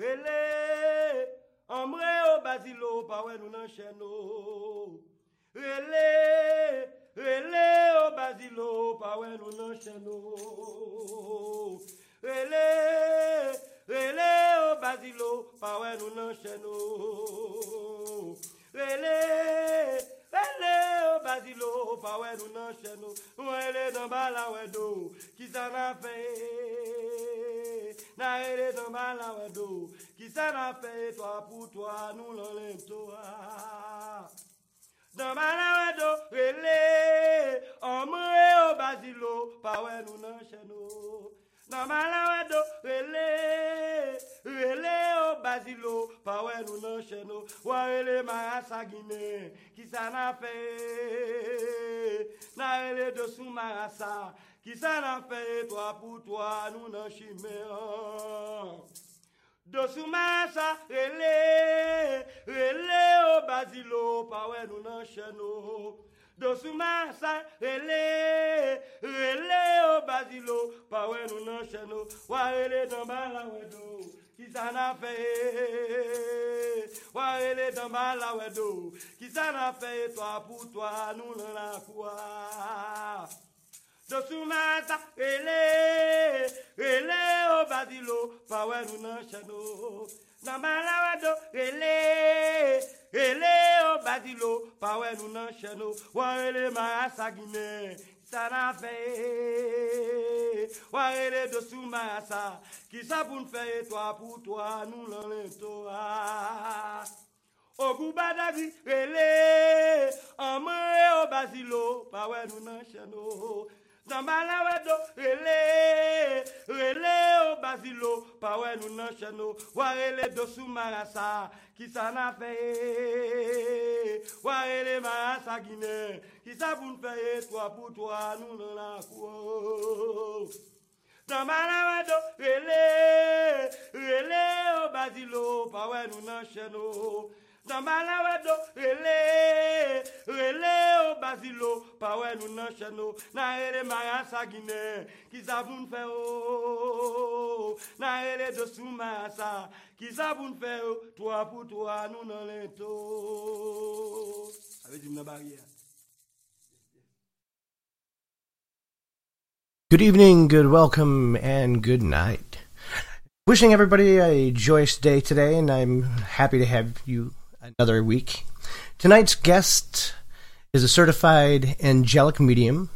Rele, amre o bazilo, pa wè nou nan chè nou. Rele, rele o bazilo, pa wè nou nan chè nou. Rele, rele o bazilo, pa wè nou nan chè nou. Rele, rele o bazilo, pa wè nou nan chèno. Mwen le nan bala wè do, ki sa nan fèye. Na rele dan bala wè do, ki fè. Toi pou toi, nou lan lem toa. Dan bala wè do, rele, amre o basilo, pa wè nou nan chè nou. Nan bala wè do, rele, rele o basilo, pa wè nou nan chè. Wa gine, ki sa nan fè. Na rele de sou marasa, Ki sa nan fe etwa pou toa nou nan chime an. Dosouman masa rele, rele o bazilo pa we nou nan cheno. Dosouman masa rele, rele o bazilo pa we nou nan cheno. Wa rele nan bala we do, ki sa nan fe. Wa rele nan bala we do, ki sa nan fe etwa pou toa nou nan la kwa. Dosoumata, ele, ele o badilo, paweru nan chano. Namalawado, ele, ele o badilo, paweru nan chano. Wa ele ma asagine, sana fe. Wa ele dosouma sa, ki sa pou n'fe toi pou toi, nou l'enlève toi. Ogou badagri, ele, amè e o bazilo, paweru nan chano. Nan bala do rele, rele o bazilo, pa we nou nan cheno, warele do sou marasa, ki sa na feye, warele marasa gine, ki sa pou n'feye, toa pou toa nou nan la kou. Nan bala do rele, rele o bazilo, pa we nou nan cheno, rele, rele o nou nan chè nou. Na rele marasa gine, ki n'fè o. Na ki sa pou n'fè o. Pou nou nan lento. Good evening, good welcome, and good night. Wishing everybody a joyous day today, and I'm happy to have you another week. Tonight's guest is a certified angelic medium,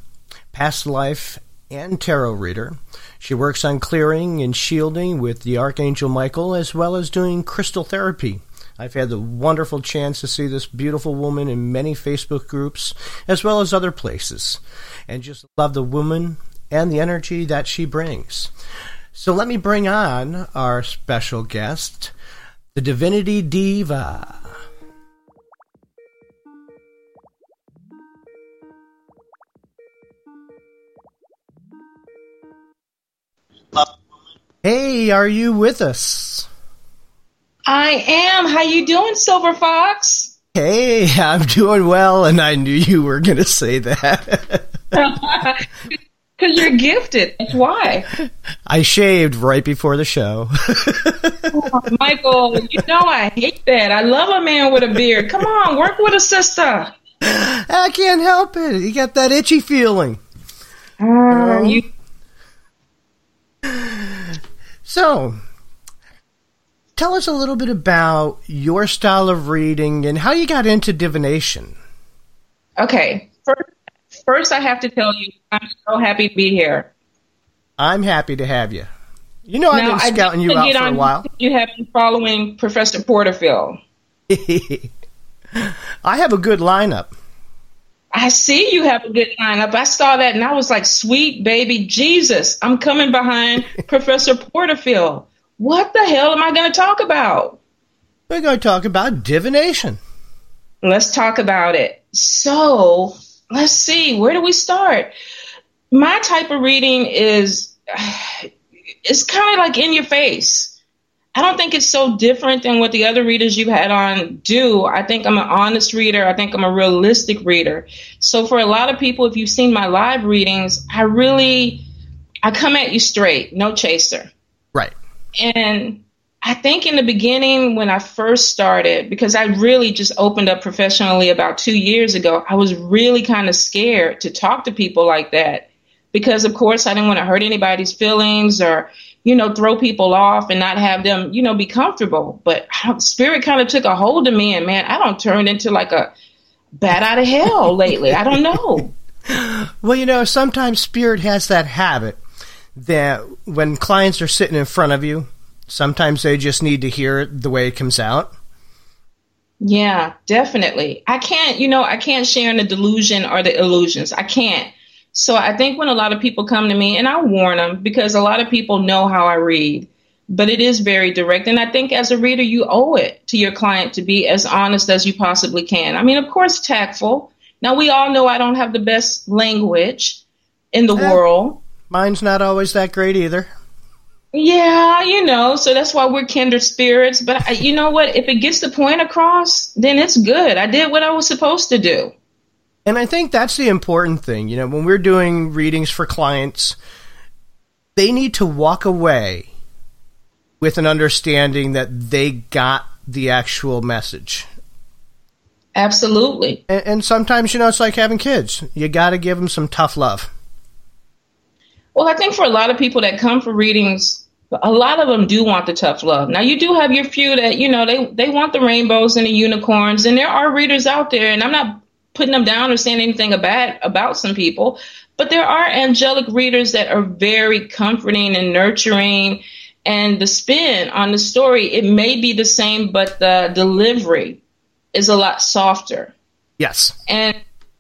past life, and tarot reader. She works on clearing and shielding with the Archangel Michael, as well as doing crystal therapy. I've had the wonderful chance to see this beautiful woman in many Facebook groups, as well as other places, and just love the woman and the energy that she brings. So let me bring on our special guest, the Divinity Diva. Hey, are you with us? I am. How you doing, Silver Fox? Hey, I'm doing well, and I knew you were going to say that. Because you're gifted. That's why. I shaved right before the show. Oh, Michael, you know I hate that. I love a man with a beard. Come on, work with a sister. I can't help it. You got that itchy feeling. Uh, you, So, tell us a little bit about your style of reading and how you got into divination. okay. First, first, I have to tell you, I'm so happy to be here. I'm happy to have you. You know, I've Now, been scouting you out for a while. You have been following Professor Porterfield. I have a good lineup. I see you have a good lineup. I saw that and I was like, sweet baby Jesus, I'm coming behind Professor Porterfield. What the hell am I going to talk about? We're going to talk about divination. Let's talk about it. So, let's see, where do we start? My type of reading is it's kind of like in your face. I don't think it's so different than what the other readers you've had on do. I think I'm an honest reader. I think I'm a realistic reader. So for a lot of people, if you've seen my live readings, I really I come at you straight, no chaser. Right. And I think in the beginning, when I first started, because I really just opened up professionally about two years ago, I was really kind of scared to talk to people like that. Because, of course, I didn't want to hurt anybody's feelings or, you know, throw people off and not have them, you know, be comfortable. But spirit kind of took a hold of me, and man, I don't turn into like a bat out of hell lately. I don't know. Well, you know, sometimes spirit has that habit that when clients are sitting in front of you, sometimes they just need to hear it the way it comes out. Yeah, definitely. I can't, you know, I can't share in the delusion or the illusions. I can't. So I think when a lot of people come to me, and I warn them because a lot of people know how I read, but it is very direct. And I think as a reader, you owe it to your client to be as honest as you possibly can. I mean, of course, tactful. Now, we all know I don't have the best language in the eh, world. Mine's not always that great either. Yeah, you know, so that's why we're kindred spirits. But I, you know what? If it gets the point across, then it's good. I did what I was supposed to do. And I think that's the important thing. You know, when we're doing readings for clients, they need to walk away with an understanding that they got the actual message. Absolutely. And, and sometimes, you know, it's like having kids. You got to give them some tough love. Well, I think for a lot of people that come for readings, a lot of them do want the tough love. Now, you do have your few that, you know, they, they want the rainbows and the unicorns, and there are readers out there, and I'm not putting them down or saying anything about about some people, but there are angelic readers that are very comforting and nurturing. And the spin on the story, it may be the same, but the delivery is a lot softer. Yes. And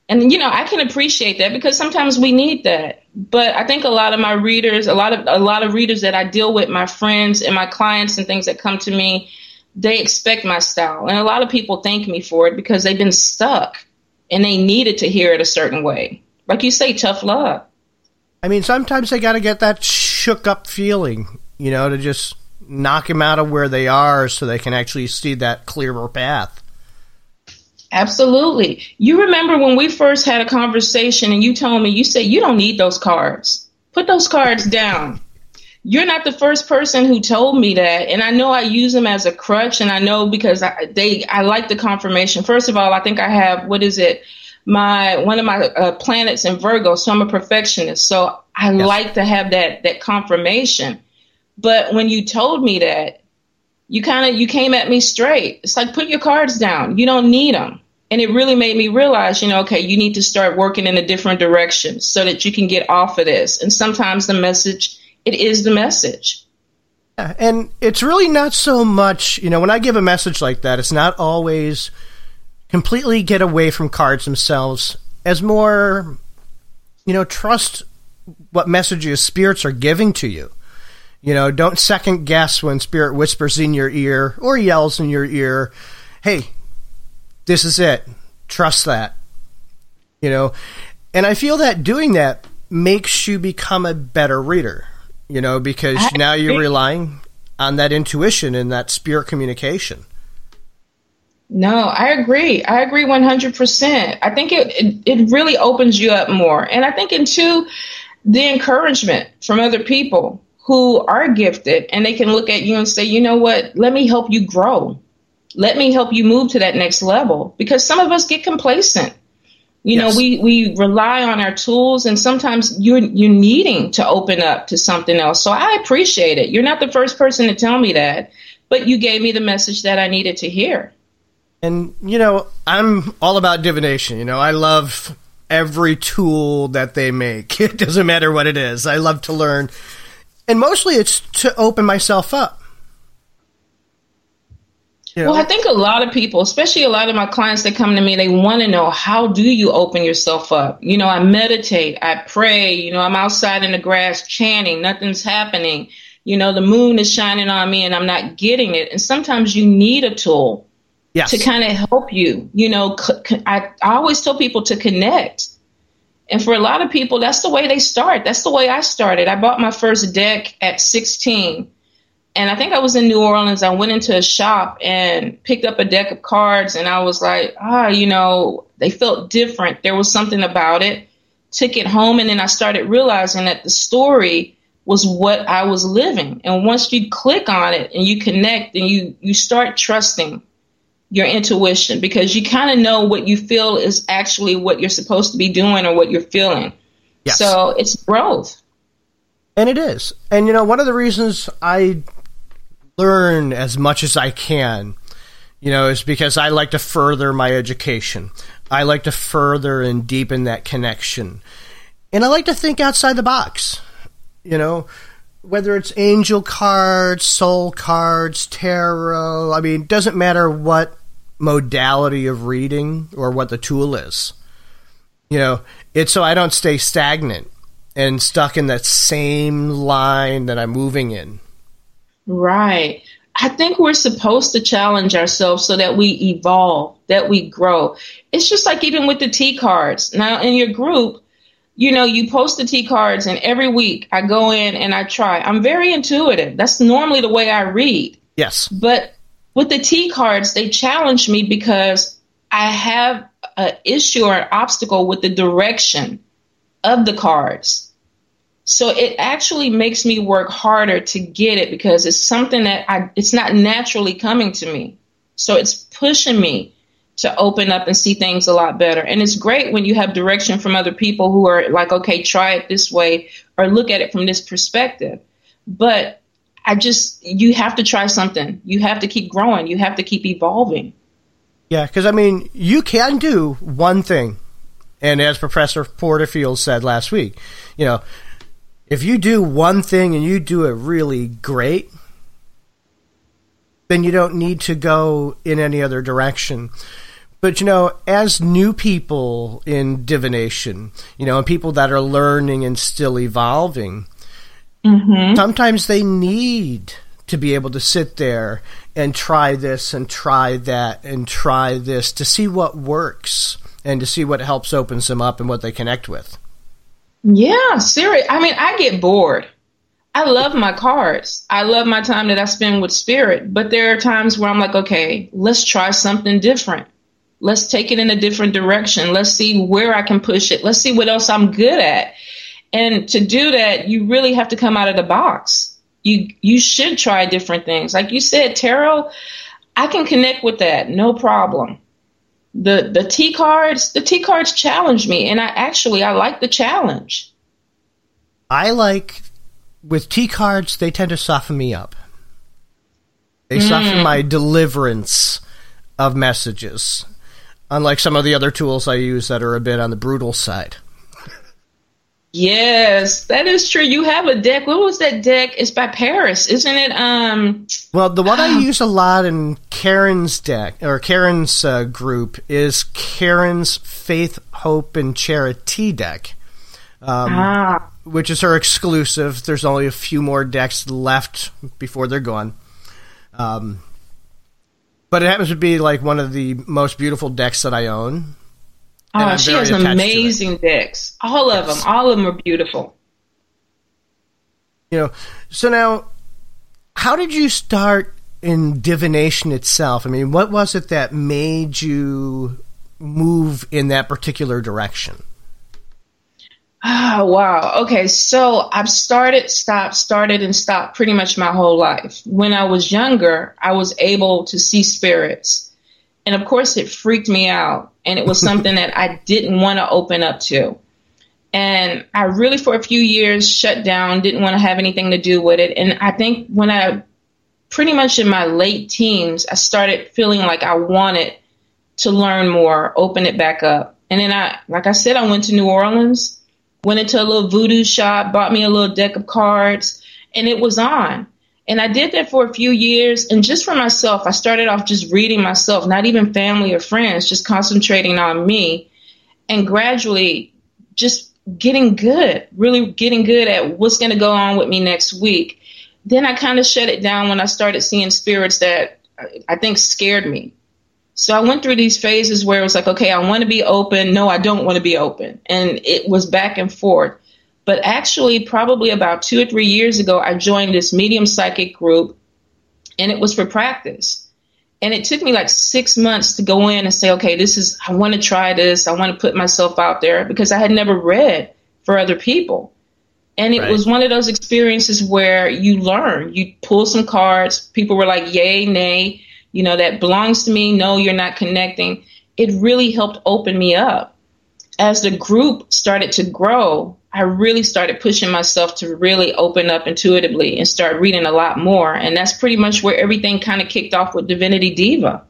and you know, I can appreciate that because sometimes we need that. But I think a lot of my readers, a lot of a lot of readers that I deal with, my friends and my clients and things that come to me, they expect my style. And a lot of people thank me for it because they've been stuck and they needed to hear it a certain way. Like you say, tough love. I mean, sometimes they got to get that shook up feeling, you know, to just knock them out of where they are so they can actually see that clearer path. Absolutely. You remember when we first had a conversation and you told me, you said, you don't need those cards. Put those cards down you're not the first person who told me that and i know i use them as a crutch and i know because I, they i like the confirmation. First of all i think i have what is it? My one of my uh, planets in virgo so i'm a perfectionist. So i yes. like to have that that confirmation. But when you told me that you kind of you came at me straight. It's like put your cards down. You don't need them and it really made me realize you know okay you need to start working in a different direction so that you can get off of this. And sometimes the message it is the message. Yeah, and it's really not so much, you know, when I give a message like that, it's not always completely get away from cards themselves, as more, you know, trust what messages spirits are giving to you. You know, don't second guess when spirit whispers in your ear or yells in your ear, hey, this is it. Trust that. You know, and I feel that doing that makes you become a better reader you know, because I now you're relying on that intuition and that spirit communication. No, I agree. I agree 100%. I think it, it, it really opens you up more. And I think, into the encouragement from other people who are gifted and they can look at you and say, you know what, let me help you grow. Let me help you move to that next level. Because some of us get complacent you yes. know, we, we rely on our tools and sometimes you're, you're needing to open up to something else. So I appreciate it. You're not the first person to tell me that, but you gave me the message that I needed to hear. And, you know, I'm all about divination. You know, I love every tool that they make. It doesn't matter what it is. I love to learn. And mostly it's to open myself up. Yeah. Well, I think a lot of people, especially a lot of my clients that come to me, they want to know how do you open yourself up? You know, I meditate, I pray, you know, I'm outside in the grass chanting, nothing's happening. You know, the moon is shining on me and I'm not getting it. And sometimes you need a tool yes. to kind of help you. You know, I, I always tell people to connect. And for a lot of people, that's the way they start. That's the way I started. I bought my first deck at 16 and I think I was in New Orleans. I went into a shop and picked up a deck of cards, and I was like, ah, you know, they felt different. There was something about it. Took it home, and then I started realizing that the story was what I was living. And once you click on it and you connect and you you start trusting your intuition because you kind of know what you feel is actually what you're supposed to be doing or what you're feeling. Yes. So it's growth. And it is. And you know, one of the reasons I learn as much as I can, you know, is because I like to further my education. I like to further and deepen that connection. And I like to think outside the box. You know, whether it's angel cards, soul cards, tarot, I mean, doesn't matter what modality of reading or what the tool is. You know, it's so I don't stay stagnant and stuck in that same line that I'm moving in. Right. I think we're supposed to challenge ourselves so that we evolve, that we grow. It's just like even with the T cards. Now, in your group, you know, you post the T cards, and every week I go in and I try. I'm very intuitive. That's normally the way I read. Yes. But with the T cards, they challenge me because I have an issue or an obstacle with the direction of the cards. So it actually makes me work harder to get it because it's something that I it's not naturally coming to me. So it's pushing me to open up and see things a lot better. And it's great when you have direction from other people who are like, okay, try it this way or look at it from this perspective. But I just, you have to try something. You have to keep growing. You have to keep evolving. Yeah, because I mean, you can do one thing. And as Professor Porterfield said last week, you know, if you do one thing and you do it really great, then you don't need to go in any other direction. But you know, as new people in divination, you know, and people that are learning and still evolving, mm-hmm. sometimes they need to be able to sit there and try this and try that and try this to see what works and to see what helps opens them up and what they connect with. Yeah, serious. I mean, I get bored. I love my cards. I love my time that I spend with spirit, but there are times where I'm like, okay, let's try something different. Let's take it in a different direction. Let's see where I can push it. Let's see what else I'm good at. And to do that, you really have to come out of the box. You you should try different things. Like you said, tarot, I can connect with that, no problem. The the T cards, the T cards challenge me, and I actually I like the challenge. I like with T cards, they tend to soften me up. They mm. soften my deliverance of messages unlike some of the other tools I use that are a bit on the brutal side. Yes, that is true. You have a deck. What was that deck? It's by Paris, isn't it? Um. Well, the one I use a lot in Karen's deck or Karen's uh, group is Karen's Faith, Hope, and Charity deck, um, ah. which is her exclusive. There's only a few more decks left before they're gone. Um, but it happens to be like one of the most beautiful decks that I own. Oh, she has amazing decks. All of yes. them. All of them are beautiful. You know, so now, how did you start in divination itself? I mean, what was it that made you move in that particular direction? Oh, wow. Okay. So I've started, stopped, started, and stopped pretty much my whole life. When I was younger, I was able to see spirits. And of course, it freaked me out. And it was something that I didn't want to open up to. And I really, for a few years, shut down, didn't want to have anything to do with it. And I think when I, pretty much in my late teens, I started feeling like I wanted to learn more, open it back up. And then I, like I said, I went to New Orleans went into a little voodoo shop, bought me a little deck of cards, and it was on. And I did that for a few years. And just for myself, I started off just reading myself, not even family or friends, just concentrating on me. And gradually just getting good, really getting good at what's going to go on with me next week. Then I kind of shut it down when I started seeing spirits that uh, I think scared me. So I went through these phases where it was like, okay, I want to be open. No, I don't want to be open. And it was back and forth. But actually, probably about two or three years ago, I joined this medium psychic group and it was for practice. And it took me like six months to go in and say, okay, this is, I want to try this. I want to put myself out there because I had never read for other people. And it Right. was one of those experiences where you learn. You pull some cards. People were like, yay, nay, you know, that belongs to me. No, you're not connecting. It really helped open me up. As the group started to grow, I really started pushing myself to really open up intuitively and start reading a lot more. And that's pretty much where everything kind of kicked off with Divinity Diva.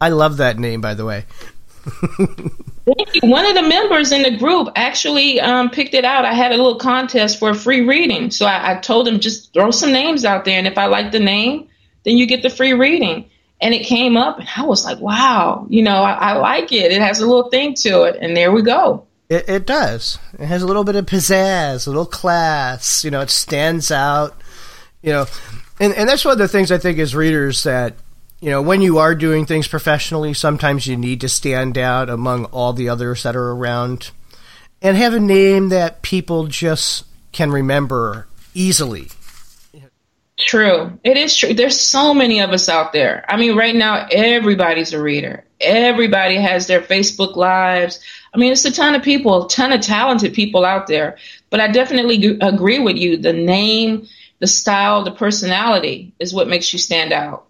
I love that name, by the way. Thank you. One of the members in the group actually um, picked it out. I had a little contest for a free reading. So I, I told him just throw some names out there. And if I like the name, then you get the free reading. And it came up, and I was like, wow, you know, I, I like it. It has a little thing to it. And there we go. It, it does. It has a little bit of pizzazz, a little class. You know, it stands out. You know, and and that's one of the things I think as readers that you know when you are doing things professionally, sometimes you need to stand out among all the others that are around, and have a name that people just can remember easily. True. It is true. There's so many of us out there. I mean, right now, everybody's a reader. Everybody has their Facebook lives. I mean, it's a ton of people, a ton of talented people out there. But I definitely g- agree with you. The name, the style, the personality is what makes you stand out.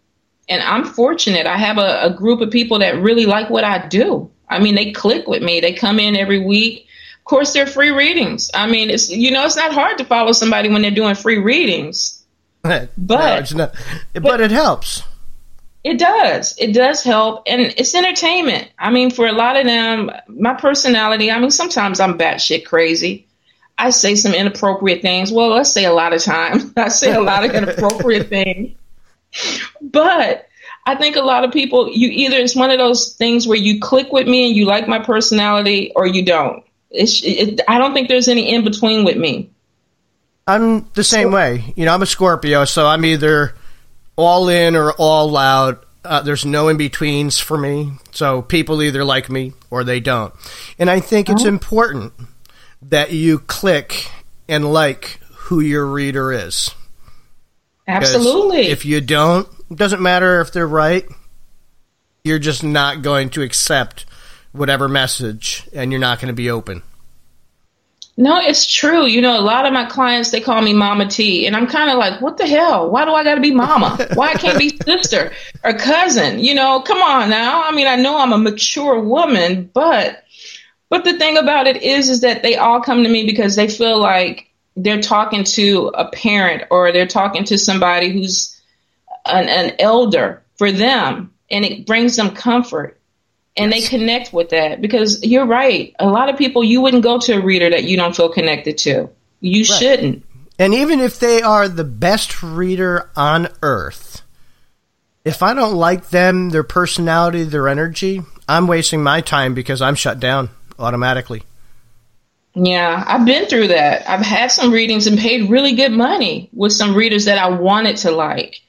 And I'm fortunate. I have a, a group of people that really like what I do. I mean, they click with me. They come in every week. Of course, they're free readings. I mean, it's you know, it's not hard to follow somebody when they're doing free readings. No, But- it's not, but it helps. It does. It does help. And it's entertainment. I mean, for a lot of them, my personality, I mean, sometimes I'm batshit crazy. I say some inappropriate things. Well, let's say a lot of times. I say a lot of inappropriate things. But I think a lot of people, you either, it's one of those things where you click with me and you like my personality or you don't. It's, it, I don't think there's any in between with me. I'm the same way. You know, I'm a Scorpio, so I'm either all in or all out. Uh, there's no in betweens for me. So people either like me or they don't. And I think it's important that you click and like who your reader is. Absolutely. If you don't, it doesn't matter if they're right. You're just not going to accept whatever message and you're not going to be open. No, it's true. You know, a lot of my clients they call me Mama T, and I'm kind of like, what the hell? Why do I got to be Mama? Why I can't be sister or cousin? You know, come on now. I mean, I know I'm a mature woman, but but the thing about it is, is that they all come to me because they feel like they're talking to a parent or they're talking to somebody who's an, an elder for them, and it brings them comfort and they connect with that because you're right. A lot of people you wouldn't go to a reader that you don't feel connected to. You shouldn't. And even if they are the best reader on earth, if I don't like them, their personality, their energy, I'm wasting my time because I'm shut down automatically. Yeah, I've been through that. I've had some readings and paid really good money with some readers that I wanted to like.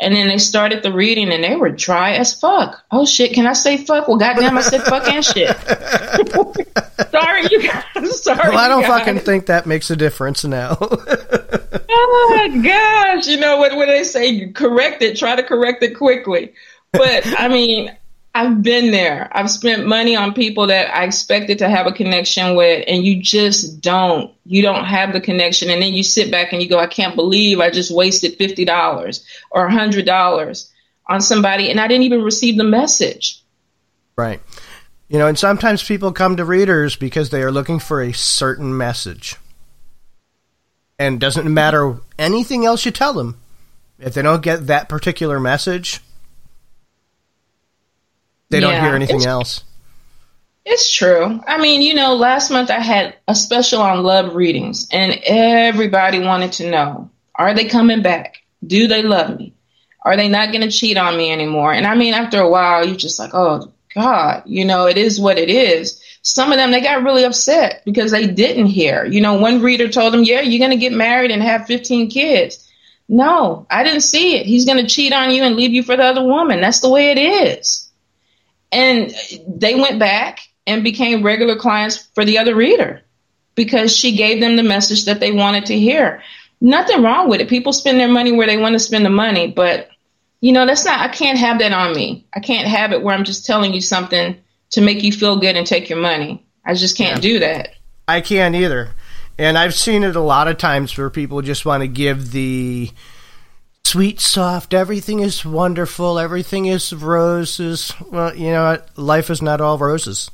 And then they started the reading and they were dry as fuck. Oh shit, can I say fuck? Well, goddamn, I said fuck and shit. Sorry, you guys. Sorry. Well, I don't fucking think that makes a difference now. oh my gosh, you know what? When they say correct it, try to correct it quickly. But I mean, I've been there. I've spent money on people that I expected to have a connection with, and you just don't. You don't have the connection, and then you sit back and you go, "I can't believe I just wasted fifty dollars or hundred dollars on somebody, and I didn't even receive the message." right. You know, and sometimes people come to readers because they are looking for a certain message. And doesn't matter anything else you tell them. If they don't get that particular message, they don't Yeah, hear anything it's- else. It's true. I mean, you know, last month I had a special on love readings, and everybody wanted to know are they coming back? Do they love me? Are they not going to cheat on me anymore? And I mean, after a while, you're just like, oh, God, you know, it is what it is. Some of them, they got really upset because they didn't hear. You know, one reader told them, yeah, you're going to get married and have 15 kids. No, I didn't see it. He's going to cheat on you and leave you for the other woman. That's the way it is. And they went back and became regular clients for the other reader because she gave them the message that they wanted to hear. Nothing wrong with it. People spend their money where they want to spend the money, but you know, that's not, I can't have that on me. I can't have it where I'm just telling you something to make you feel good and take your money. I just can't do that. I can't either. And I've seen it a lot of times where people just want to give the sweet, soft, everything is wonderful, everything is roses. Well, you know, life is not all roses.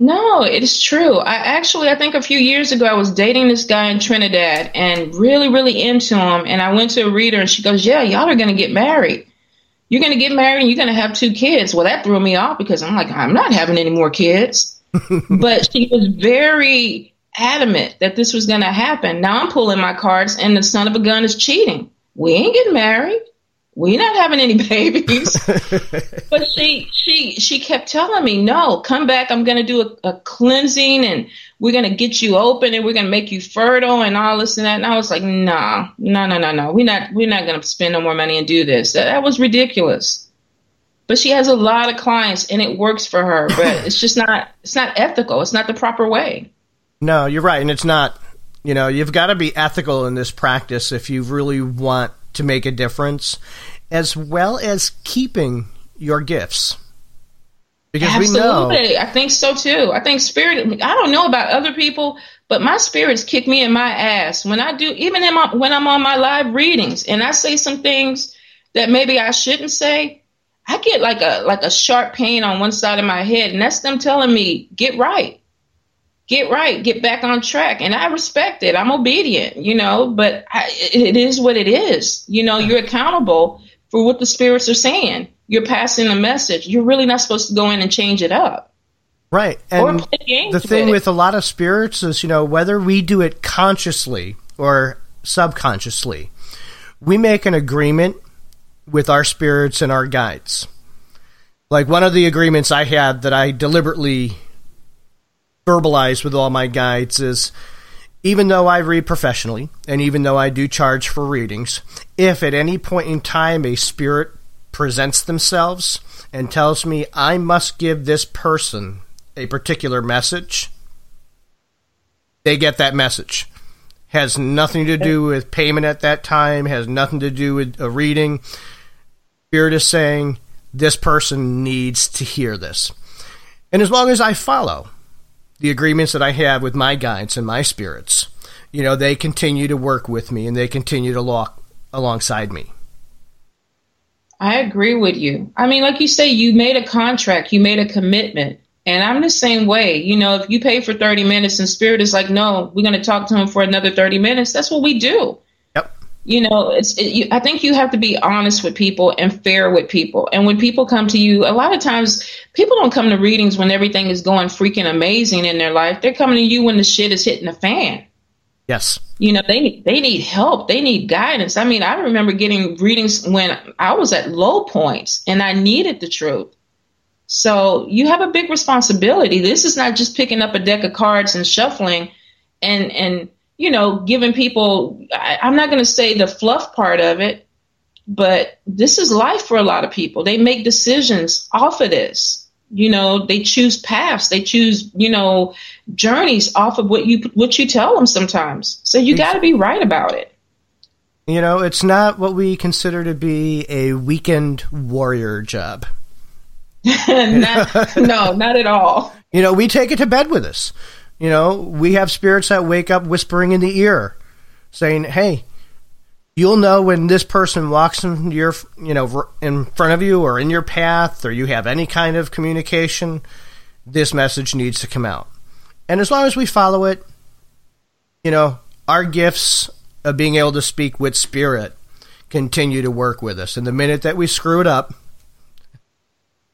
No, it is true. I actually, I think a few years ago, I was dating this guy in Trinidad and really, really into him. And I went to a reader and she goes, Yeah, y'all are going to get married. You're going to get married and you're going to have two kids. Well, that threw me off because I'm like, I'm not having any more kids. but she was very adamant that this was going to happen. Now I'm pulling my cards and the son of a gun is cheating. We ain't getting married we're not having any babies. but she she she kept telling me, no, come back. I'm going to do a, a, cleansing and we're going to get you open and we're going to make you fertile and all this and that. And I was like, no, no, no, no, no. We're not we're not going to spend no more money and do this. That, that was ridiculous. But she has a lot of clients and it works for her. But it's just not it's not ethical. It's not the proper way. No, you're right, and it's not. You know, you've got to be ethical in this practice if you really want to make a difference, as well as keeping your gifts. Because Absolutely. I think so too. I think spirit, I don't know about other people, but my spirits kick me in my ass when I do, even my, when I'm on my live readings and I say some things that maybe I shouldn't say. I get like a like a sharp pain on one side of my head, and that's them telling me, "Get right." Get right, get back on track. And I respect it. I'm obedient, you know, but I, it is what it is. You know, you're accountable for what the spirits are saying. You're passing a message. You're really not supposed to go in and change it up. Right. And the thing with, with a lot of spirits is, you know, whether we do it consciously or subconsciously, we make an agreement with our spirits and our guides. Like one of the agreements I had that I deliberately verbalize with all my guides is even though I read professionally and even though I do charge for readings, if at any point in time a spirit presents themselves and tells me I must give this person a particular message, they get that message. Has nothing to do with payment at that time, has nothing to do with a reading. Spirit is saying this person needs to hear this. And as long as I follow, the agreements that I have with my guides and my spirits, you know, they continue to work with me and they continue to walk alongside me. I agree with you. I mean, like you say, you made a contract, you made a commitment. And I'm the same way. You know, if you pay for 30 minutes and spirit is like, no, we're going to talk to him for another 30 minutes, that's what we do you know it's it, you, i think you have to be honest with people and fair with people. And when people come to you a lot of times people don't come to readings when everything is going freaking amazing in their life. They're coming to you when the shit is hitting the fan. Yes. You know they they need help. They need guidance. I mean i remember getting readings when i was at low points and i needed the truth. So you have a big responsibility. This is not just picking up a deck of cards and shuffling and and you know, giving people, I, I'm not going to say the fluff part of it, but this is life for a lot of people. They make decisions off of this. You know, they choose paths, they choose, you know, journeys off of what you what you tell them sometimes. So you got to be right about it. You know, it's not what we consider to be a weekend warrior job. not, no, not at all. You know, we take it to bed with us. You know, we have spirits that wake up whispering in the ear, saying, "Hey, you'll know when this person walks in your, you know, in front of you or in your path, or you have any kind of communication. This message needs to come out." And as long as we follow it, you know, our gifts of being able to speak with spirit continue to work with us. And the minute that we screw it up,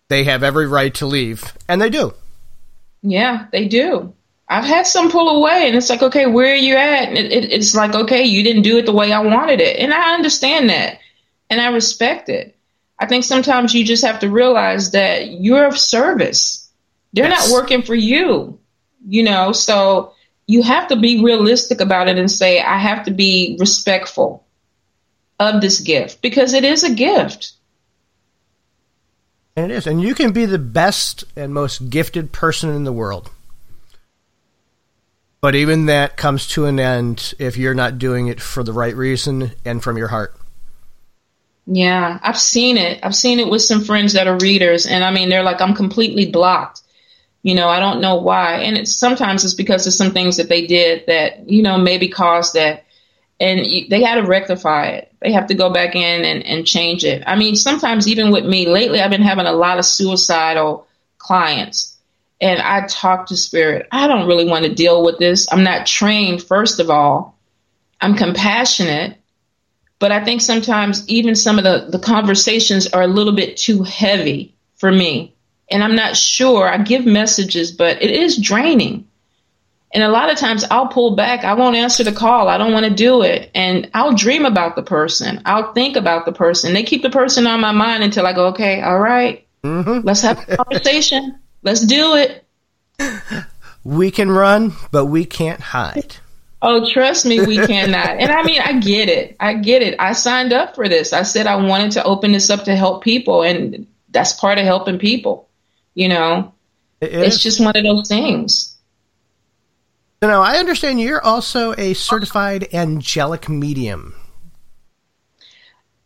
they have every right to leave, and they do. Yeah, they do. I've had some pull away, and it's like, okay, where are you at? And it, it, it's like, okay, you didn't do it the way I wanted it, and I understand that, and I respect it. I think sometimes you just have to realize that you're of service. They're yes. not working for you, you know. So you have to be realistic about it and say, I have to be respectful of this gift because it is a gift. And it is, and you can be the best and most gifted person in the world. But even that comes to an end if you're not doing it for the right reason and from your heart. Yeah, I've seen it. I've seen it with some friends that are readers, and I mean, they're like, I'm completely blocked. You know, I don't know why. And it's sometimes it's because of some things that they did that, you know, maybe caused that. And they had to rectify it. They have to go back in and, and change it. I mean, sometimes even with me lately, I've been having a lot of suicidal clients. And I talk to spirit. I don't really want to deal with this. I'm not trained, first of all. I'm compassionate. But I think sometimes even some of the, the conversations are a little bit too heavy for me. And I'm not sure. I give messages, but it is draining. And a lot of times I'll pull back. I won't answer the call. I don't want to do it. And I'll dream about the person. I'll think about the person. They keep the person on my mind until I go, okay, all right, mm-hmm. let's have a conversation. let's do it. We can run, but we can't hide. Oh, trust me, we cannot. and I mean, I get it. I get it. I signed up for this. I said I wanted to open this up to help people, and that's part of helping people. You know, it it's just one of those things. You know, I understand you're also a certified angelic medium.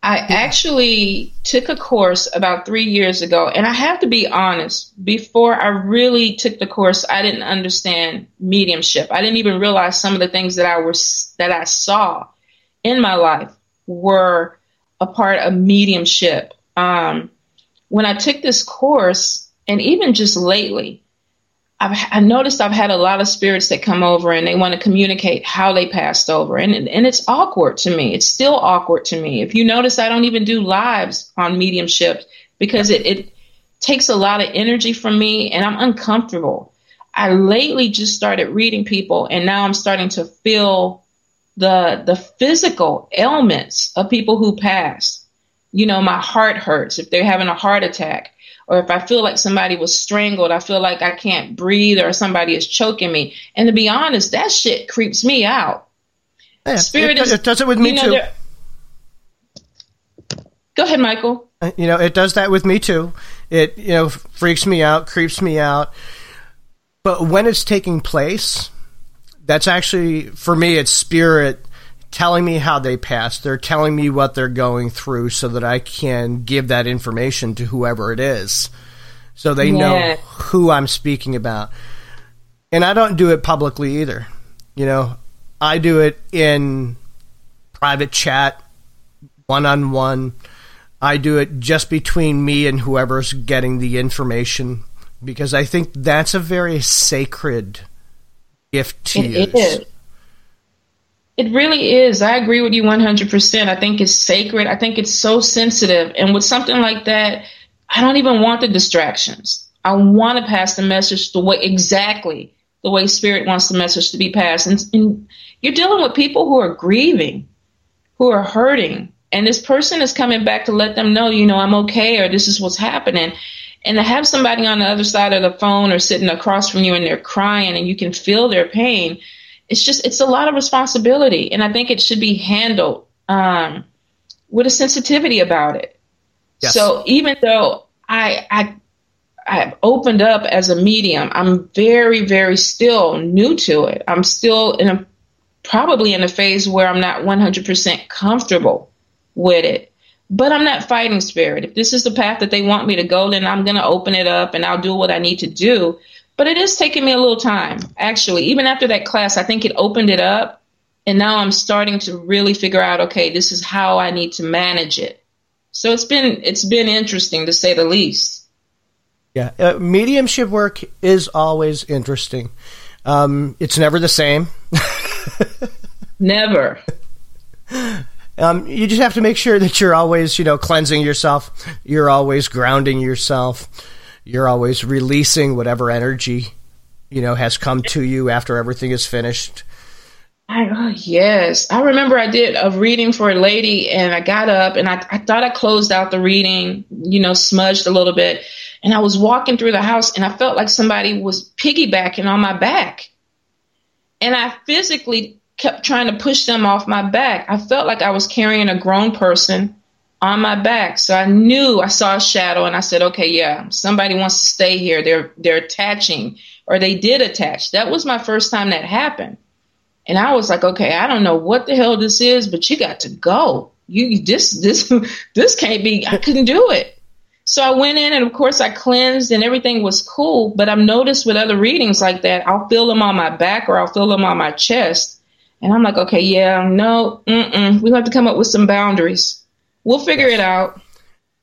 I actually took a course about three years ago, and I have to be honest. Before I really took the course, I didn't understand mediumship. I didn't even realize some of the things that I was that I saw in my life were a part of mediumship. Um, when I took this course, and even just lately, I've, I noticed I've had a lot of spirits that come over and they want to communicate how they passed over. And, and it's awkward to me. It's still awkward to me. If you notice, I don't even do lives on mediumship because it, it takes a lot of energy from me and I'm uncomfortable. I lately just started reading people and now I'm starting to feel the, the physical ailments of people who passed. You know, my heart hurts if they're having a heart attack or if I feel like somebody was strangled, I feel like I can't breathe or somebody is choking me. And to be honest, that shit creeps me out. Yeah, Spirit it, is, it does it with me know, too. Go ahead, Michael. Uh, you know, it does that with me too. It you know freaks me out, creeps me out. But when it's taking place, that's actually for me. It's spirit telling me how they passed. They're telling me what they're going through so that I can give that information to whoever it is. So they yeah. know who I'm speaking about. And I don't do it publicly either. You know, I do it in private chat, one on one. I do it just between me and whoever's getting the information because I think that's a very sacred gift to it use. Is. It really is. I agree with you 100%. I think it's sacred. I think it's so sensitive. And with something like that, I don't even want the distractions. I want to pass the message the way exactly the way spirit wants the message to be passed. And, and you're dealing with people who are grieving, who are hurting. And this person is coming back to let them know, you know, I'm okay or this is what's happening. And to have somebody on the other side of the phone or sitting across from you and they're crying and you can feel their pain it's just it's a lot of responsibility, and I think it should be handled um, with a sensitivity about it. Yes. So even though I I I've opened up as a medium, I'm very very still new to it. I'm still in a probably in a phase where I'm not 100% comfortable with it. But I'm not fighting spirit. If this is the path that they want me to go, then I'm going to open it up and I'll do what I need to do. But it is taking me a little time, actually. Even after that class, I think it opened it up. And now I'm starting to really figure out, okay, this is how I need to manage it. So it's been it's been interesting to say the least. Yeah, uh, mediumship work is always interesting. Um, it's never the same. never. Um, you just have to make sure that you're always, you know, cleansing yourself. You're always grounding yourself you're always releasing whatever energy you know has come to you after everything is finished. I, oh, yes. I remember i did a reading for a lady and i got up and I, I thought i closed out the reading you know smudged a little bit. And i was walking through the house and i felt like somebody was piggybacking on my back. And i physically kept trying to push them off my back. I felt like i was carrying a grown person on my back. So I knew I saw a shadow and I said, okay, yeah, somebody wants to stay here. They're they're attaching or they did attach. That was my first time that happened. And I was like, okay, I don't know what the hell this is, but you got to go. You this this this can't be I couldn't do it. So I went in and of course I cleansed and everything was cool. But I've noticed with other readings like that, I'll feel them on my back or I'll feel them on my chest. And I'm like, okay, yeah, no, mm-mm. we have to come up with some boundaries. We'll figure it out.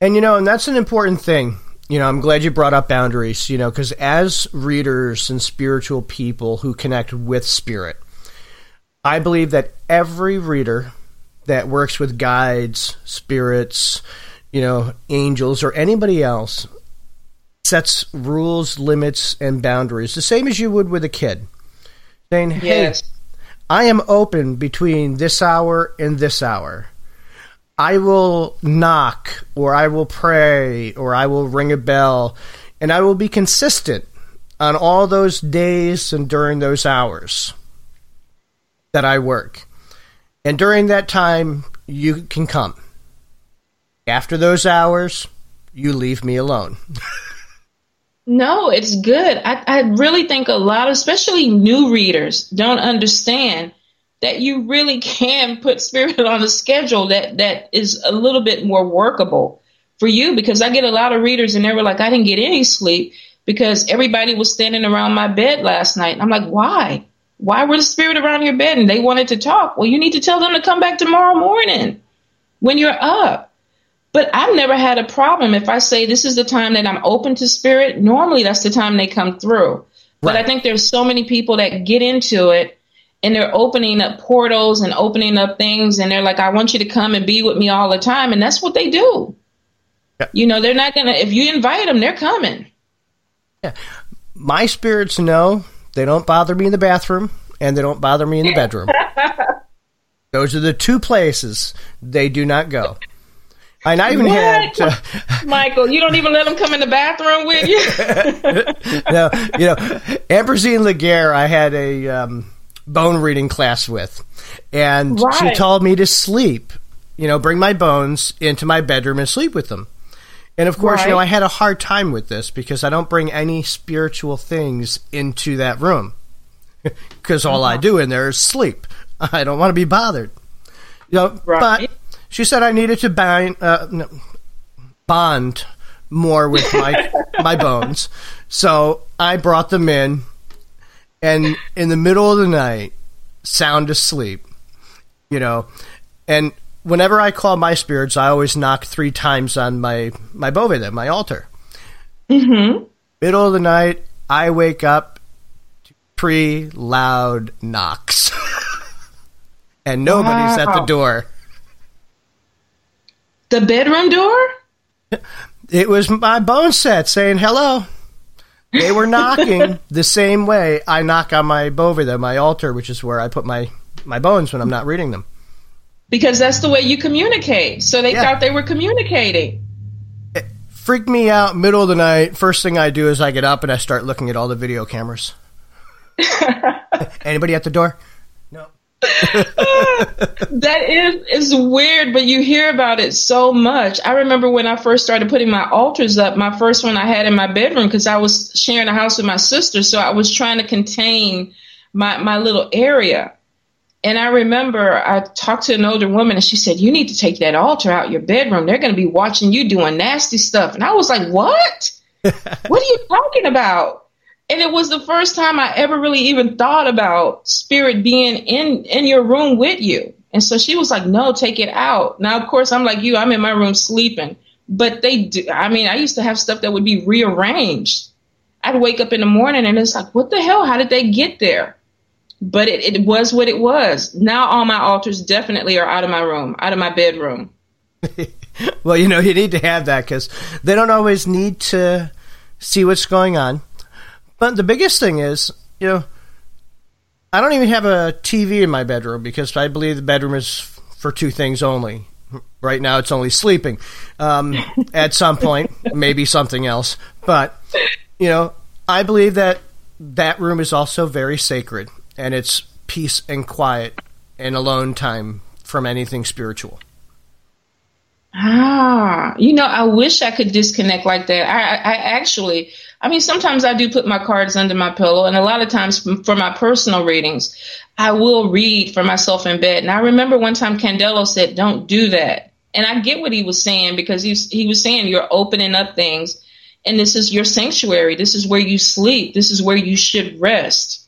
And you know, and that's an important thing. You know, I'm glad you brought up boundaries, you know, because as readers and spiritual people who connect with spirit, I believe that every reader that works with guides, spirits, you know, angels, or anybody else sets rules, limits, and boundaries, the same as you would with a kid. Saying, hey, Yes. I am open between this hour and this hour. I will knock, or I will pray, or I will ring a bell, and I will be consistent on all those days and during those hours that I work. And during that time, you can come. After those hours, you leave me alone. No, it's good. I, I really think a lot of, especially new readers, don't understand that you really can put spirit on a schedule that, that is a little bit more workable for you because I get a lot of readers and they were like, I didn't get any sleep because everybody was standing around my bed last night. And I'm like, why? Why were the spirit around your bed? And they wanted to talk. Well, you need to tell them to come back tomorrow morning when you're up. But I've never had a problem if I say this is the time that I'm open to spirit. Normally, that's the time they come through. But I think there's so many people that get into it and they're opening up portals and opening up things and they're like, I want you to come and be with me all the time. And that's what they do. Yeah. You know, they're not going to, if you invite them, they're coming. yeah My spirits know they don't bother me in the bathroom and they don't bother me in the bedroom. Those are the two places they do not go. And I even had, What? uh, Michael, you don't even let them come in the bathroom with you? no, you know, Ambrosine Laguerre, I had a um, bone reading class with, and she told me to sleep, you know, bring my bones into my bedroom and sleep with them. And of course, you know, I had a hard time with this because I don't bring any spiritual things into that room because all Uh-huh. I do in there is sleep. I don't want to be bothered. You know, Right. but she said I needed to bind, uh, no, bond more with my my bones. So I brought them in, and in the middle of the night, sound asleep, you know, and whenever I call my spirits, I always knock three times on my my boveda, my altar. mm-hmm. Middle of the night, I wake up to pretty loud knocks, and nobody's at the door. The bedroom door? It was my bone set saying hello. They were knocking the same way I knock on my boveda, my altar, which is where I put my, my bones when I'm not reading them. Because that's the way you communicate. So they Yeah. thought they were communicating. Freak me out, middle of the night. First thing I do is I get up and I start looking at all the video cameras. Anybody at the door? That is is weird, but you hear about it so much. I remember when I first started putting my altars up, my first one I had in my bedroom because I was sharing a house with my sister, so I was trying to contain my my little area. And I remember I talked to an older woman and she said, You need to take that altar out your bedroom. They're going to be watching you doing nasty stuff. And I was like, What? what are you talking about? And it was the first time I ever really even thought about spirit being in, in your room with you. And so she was like, No, take it out. Now, of course, I'm like you, I'm in my room sleeping. But they do, I mean, I used to have stuff that would be rearranged. I'd wake up in the morning and it's like, What the hell? How did they get there? but it, it was what it was. Now all my altars definitely are out of my room, out of my bedroom. Well, you know, you need to have that because they don't always need to see what's going on. But the biggest thing is, you know, I don't even have a TV in my bedroom because I believe the bedroom is for two things only. Right now, it's only sleeping. Um, at some point, maybe something else. But, you know, I believe that that room is also very sacred and it's peace and quiet and alone time from anything spiritual. Ah, you know, I wish I could disconnect like that. I, I, I actually, I mean, sometimes I do put my cards under my pillow, and a lot of times for my personal readings, I will read for myself in bed. And I remember one time Candelo said, "Don't do that," And I get what he was saying because he, he was saying you're opening up things and this is your sanctuary. This is where you sleep. This is where you should rest.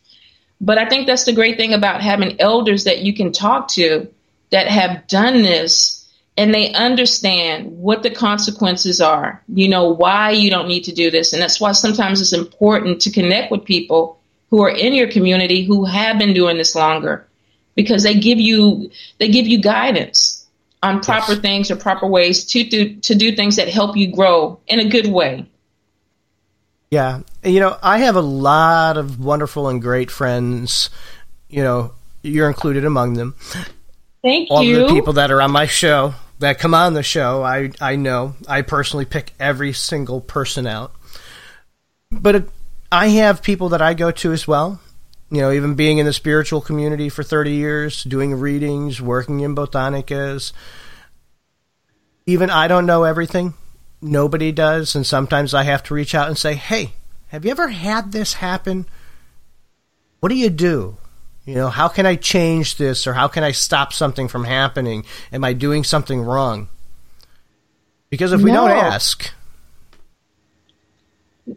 But I think that's the great thing about having elders that you can talk to that have done this and they understand what the consequences are, you know, why you don't need to do this. And that's why sometimes it's important to connect with people who are in your community who have been doing this longer because they give you they give you guidance on proper yes. things or proper ways to do to do things that help you grow in a good way. Yeah. You know, I have a lot of wonderful and great friends, you know, you're included among them. Thank All you. All the people that are on my show, that come on the show, I I know. I personally pick every single person out. But it, I have people that I go to as well. You know, even being in the spiritual community for 30 years, doing readings, working in botanicas. Even I don't know everything nobody does, and sometimes I have to reach out and say, "Hey, have you ever had this happen? What do you do? You know, how can I change this, or how can I stop something from happening? Am I doing something wrong?" Because if we no. don't ask,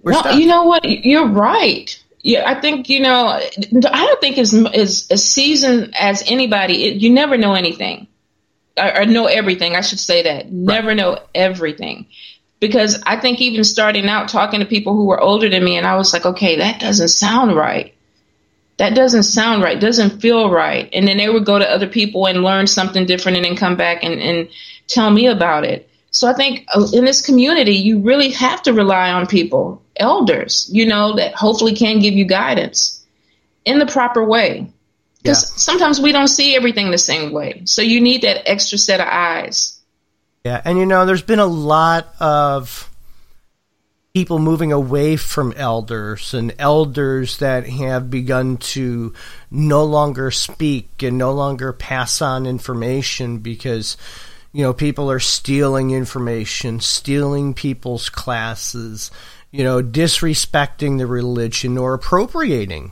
no, stuck. you know what? You're right. Yeah, I think you know. I don't think as as, as seasoned as anybody. It, you never know anything, or, or, know everything. I should say that. Right. Never know everything because I think even starting out talking to people who were older than me, and I was like, okay, that doesn't sound right. That doesn't sound right. Doesn't feel right. And then they would go to other people and learn something different, and then come back and, and tell me about it. So I think uh, in this community, you really have to rely on people, elders, you know, that hopefully can give you guidance in the proper way. Because yeah. sometimes we don't see everything the same way. So you need that extra set of eyes. Yeah, and you know, there's been a lot of people moving away from elders and elders that have begun to no longer speak and no longer pass on information because you know people are stealing information stealing people's classes you know disrespecting the religion or appropriating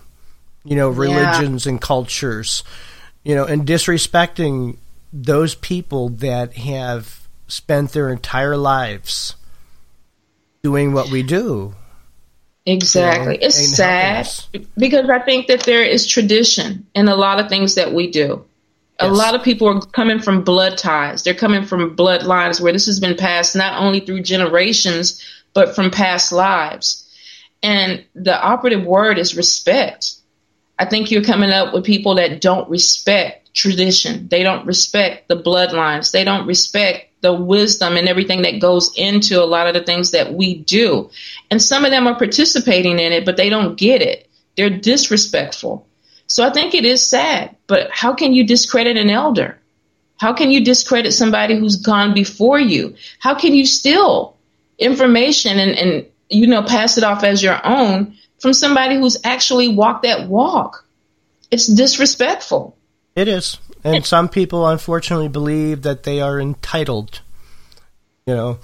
you know religions yeah. and cultures you know and disrespecting those people that have spent their entire lives doing what we do. Exactly. You know, it's sad because I think that there is tradition in a lot of things that we do. Yes. A lot of people are coming from blood ties. They're coming from bloodlines where this has been passed not only through generations, but from past lives. And the operative word is respect. I think you're coming up with people that don't respect tradition. They don't respect the bloodlines. They don't respect the wisdom and everything that goes into a lot of the things that we do. And some of them are participating in it, but they don't get it. They're disrespectful. So I think it is sad, but how can you discredit an elder? How can you discredit somebody who's gone before you? How can you steal information and, and you know, pass it off as your own from somebody who's actually walked that walk? It's disrespectful. It is. And some people unfortunately believe that they are entitled. You know,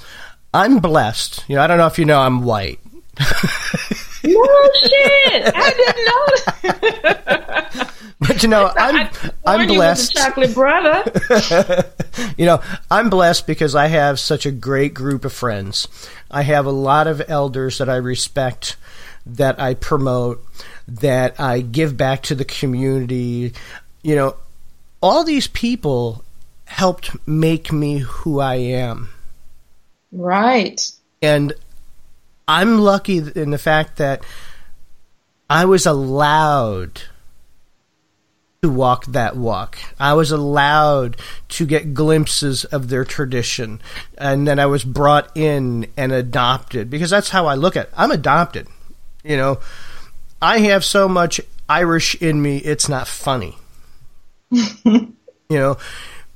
I'm blessed. You know, I don't know if you know I'm white. no shit! I didn't know. but you know, I'm I'm blessed. chocolate brother. you know, I'm blessed because I have such a great group of friends. I have a lot of elders that I respect, that I promote, that I give back to the community. You know, all these people helped make me who I am. Right. And I'm lucky in the fact that I was allowed to walk that walk. I was allowed to get glimpses of their tradition. And then I was brought in and adopted because that's how I look at it. I'm adopted. You know, I have so much Irish in me, it's not funny. you know,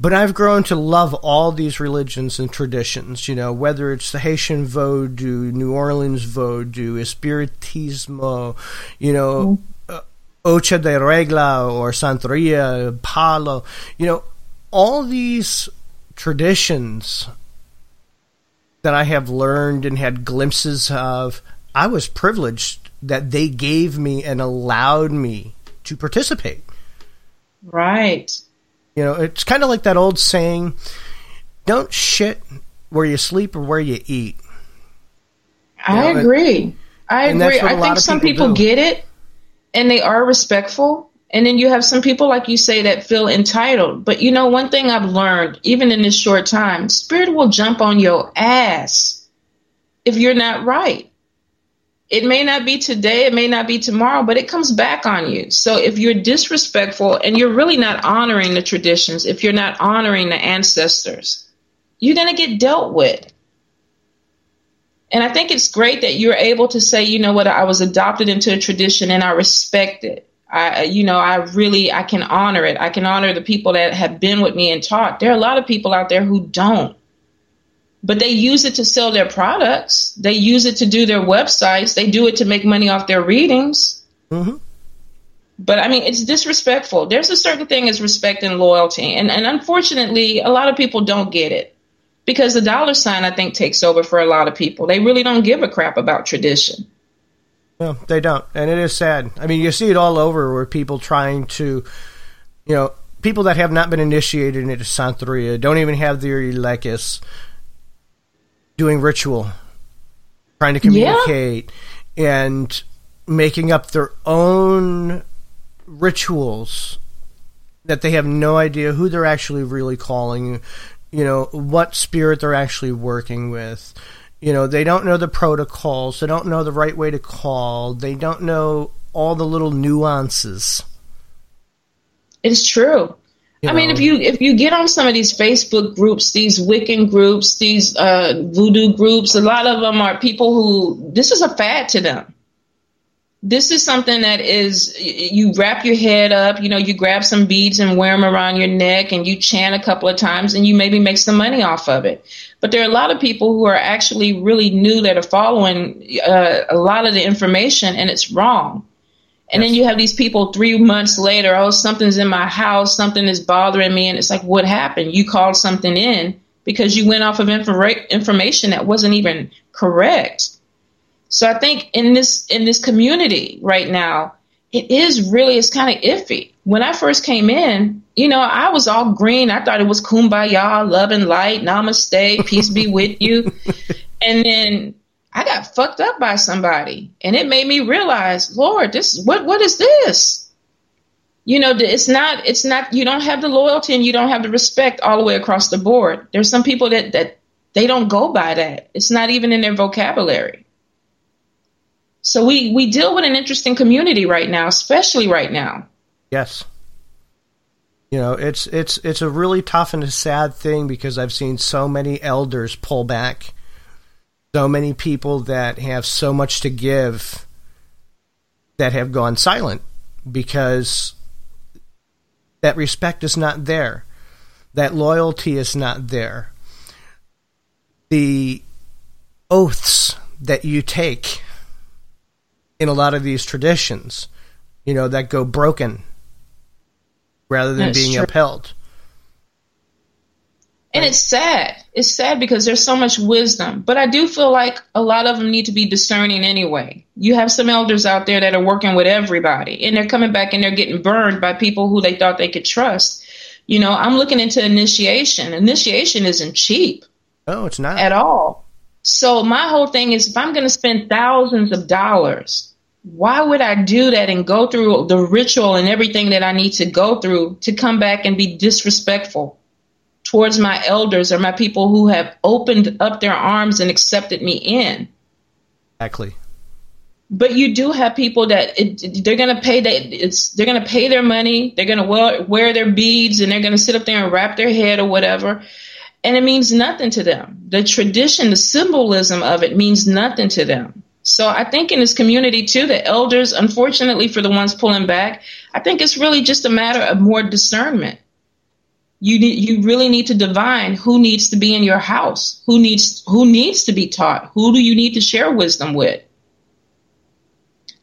but I've grown to love all these religions and traditions, you know, whether it's the Haitian Vodou, New Orleans Vodou, Espiritismo, you know, mm-hmm. uh, Ocho de Regla or Santeria, Palo, you know, all these traditions that I have learned and had glimpses of, I was privileged that they gave me and allowed me to participate. Right. You know, it's kind of like that old saying don't shit where you sleep or where you eat. I know, agree. I and that's agree. I think some people people get it and they are respectful. And then you have some people, like you say, that feel entitled. But you know, one thing I've learned, even in this short time, spirit will jump on your ass if you're not right. It may not be today, it may not be tomorrow, but it comes back on you. So if you're disrespectful and you're really not honoring the traditions, if you're not honoring the ancestors, you're going to get dealt with. And I think it's great that you're able to say, you know what, I was adopted into a tradition and I respect it. I, you know, I really, I can honor it. I can honor the people that have been with me and taught. There are a lot of people out there who don't, but they use it to sell their products. They use it to do their websites. They do it to make money off their readings. hmm But I mean, it's disrespectful. There's a certain thing as respect and loyalty. And, and unfortunately, a lot of people don't get it because the dollar sign, I think, takes over for a lot of people. They really don't give a crap about tradition. No, they don't, and it is sad. I mean, you see it all over where people trying to, you know, people that have not been initiated into Santeria don't even have their Elekis doing ritual, trying to Yeah. communicate, and making up their own rituals that they have no idea who they're actually really calling, you know, what spirit they're actually working with. You know, they don't know the protocols, they don't know the right way to call, they don't know all the little nuances. It's true. You I mean, if you if you get on some of these Facebook groups, these Wiccan groups, these uh, voodoo groups, a lot of them are people who this is a fad to them. This is something that is you wrap your head up, you know, you grab some beads and wear them around your neck, and you chant a couple of times, and you maybe make some money off of it. But there are a lot of people who are actually really new that are following uh, a lot of the information, and it's wrong. And then you have these people three months later, oh, something's in my house, something is bothering me. And it's like, what happened? You called something in because you went off of infor- information that wasn't even correct. So I think in this in this community right now, it is really it's kind of iffy. When I first came in, you know, I was all green. I thought it was kumbaya, love and light, namaste, peace be with you. And then I got fucked up by somebody, and it made me realize, Lord, this what what is this? You know, it's not it's not you don't have the loyalty and you don't have the respect all the way across the board. There's some people that that they don't go by that. It's not even in their vocabulary. So we we deal with an interesting community right now, especially right now. Yes. You know, it's it's it's a really tough and a sad thing because I've seen so many elders pull back. So many people that have so much to give that have gone silent because that respect is not there. That loyalty is not there. The oaths that you take in a lot of these traditions, you know, that go broken rather than That's being true. upheld. And it's sad. It's sad because there's so much wisdom. But I do feel like a lot of them need to be discerning anyway. You have some elders out there that are working with everybody and they're coming back and they're getting burned by people who they thought they could trust. You know, I'm looking into initiation. Initiation isn't cheap Oh, it's not. at all. So my whole thing is if I'm going to spend thousands of dollars, why would I do that and go through the ritual and everything that I need to go through to come back and be disrespectful towards my elders or my people who have opened up their arms and accepted me in? exactly. But you do have people that it, they're going to pay that it's they're going to pay their money, they're going to wear, wear their beads and they're going to sit up there and wrap their head or whatever and it means nothing to them. The tradition, the symbolism of it means nothing to them. So I think in this community too, the elders, unfortunately for the ones pulling back, I think it's really just a matter of more discernment. You need, you really need to divine who needs to be in your house, who needs who needs to be taught, who do you need to share wisdom with.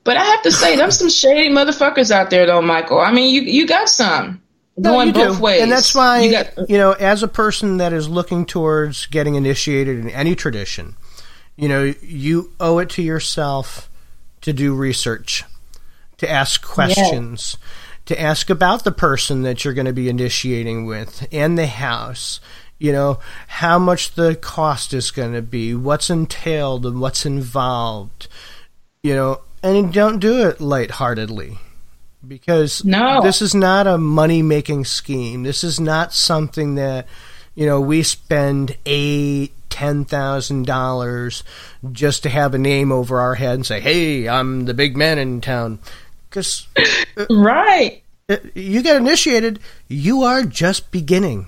But I have to say, there's some shady motherfuckers out there, though, Michael. I mean, you you got some No, going both do. ways, And that's why, you got, you, know, as a person that is looking towards getting initiated in any tradition, you know, you owe it to yourself to do research, to ask questions, to ask about the person that you're going to be initiating with and the house. you know, how much the cost is going to be, what's entailed and what's involved, you know, and don't do it lightheartedly because no. this is not a money making scheme. This is not something that, you know, we spend eight, ten thousand dollars just to have a name over our head and say, "Hey, I'm the big man in town." Because uh, right, uh, you get initiated, you are just beginning.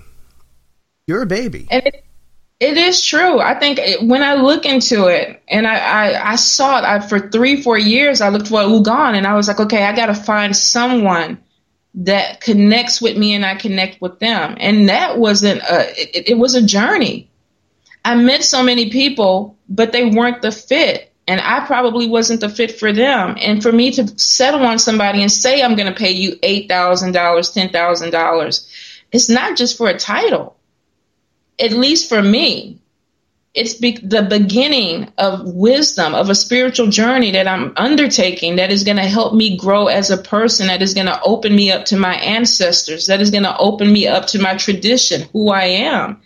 You're a baby. And it, it is true. I think it, when I look into it, and I, I, I saw it I, for three, four years, I looked for Ugan, and I was like, okay, I got to find someone that connects with me, and I connect with them. And that wasn't a, it, it was a journey. I met so many people, but they weren't the fit. And I probably wasn't the fit for them. And for me to settle on somebody and say, I'm going to pay you $8,000, $10,000, it's not just for a title at least for me, it's be- the beginning of wisdom, of a spiritual journey that I'm undertaking that is going to help me grow as a person, that is going to open me up to my ancestors, that is going to open me up to my tradition, who I am,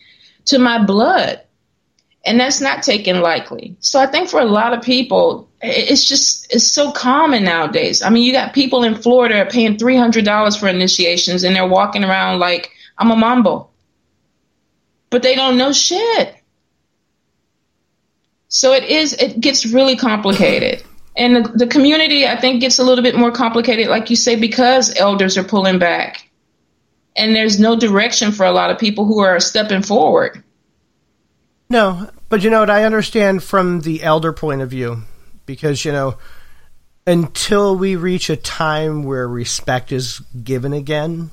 to my blood. And that's not taken lightly. So I think for a lot of people, it's just, it's so common nowadays. I mean, you got people in Florida paying $300 for initiations and they're walking around like, I'm a mambo but they don't know shit. So it is, it gets really complicated. And the, the community, I think, gets a little bit more complicated, like you say, because elders are pulling back. And there's no direction for a lot of people who are stepping forward. No, but you know what? I understand from the elder point of view because, you know, until we reach a time where respect is given again,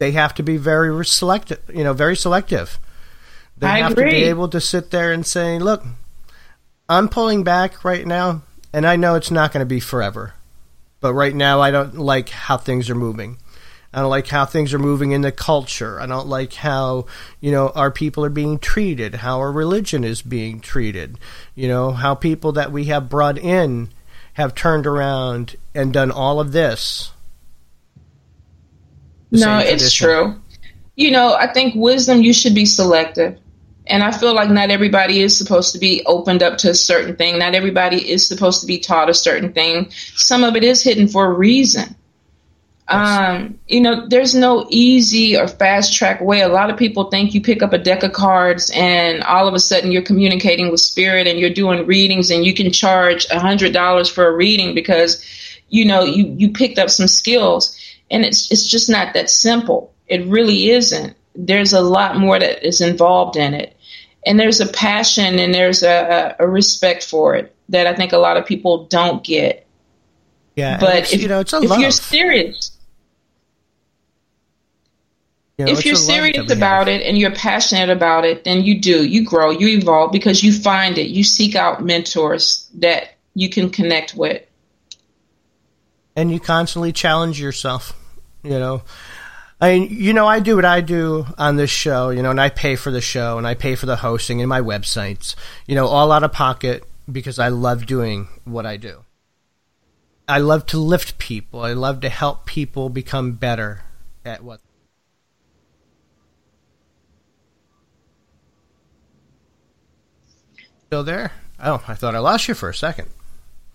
they have to be very selective, you know, very selective. They I have agree. to be able to sit there and say, "Look, I'm pulling back right now, and I know it's not going to be forever. But right now, I don't like how things are moving. I don't like how things are moving in the culture. I don't like how, you know, our people are being treated, how our religion is being treated, you know, how people that we have brought in have turned around and done all of this no, it's true. You know, I think wisdom, you should be selective. And I feel like not everybody is supposed to be opened up to a certain thing. Not everybody is supposed to be taught a certain thing. Some of it is hidden for a reason. Um, you know, there's no easy or fast track way. A lot of people think you pick up a deck of cards and all of a sudden you're communicating with spirit and you're doing readings and you can charge a hundred dollars for a reading because, you know, you, you picked up some skills and it's it's just not that simple. It really isn't. There's a lot more that is involved in it, and there's a passion and there's a, a respect for it that I think a lot of people don't get. Yeah, but if you know, it's a if love. you're serious, you know, if you're a love that serious about have. it and you're passionate about it, then you do. You grow, you evolve because you find it. You seek out mentors that you can connect with. and you constantly challenge yourself. You know, I mean, you know, I do what I do on this show. You know, and I pay for the show and I pay for the hosting and my websites. You know, all out of pocket because I love doing what I do. I love to lift people. I love to help people become better at what. Still there? Oh, I thought I lost you for a second.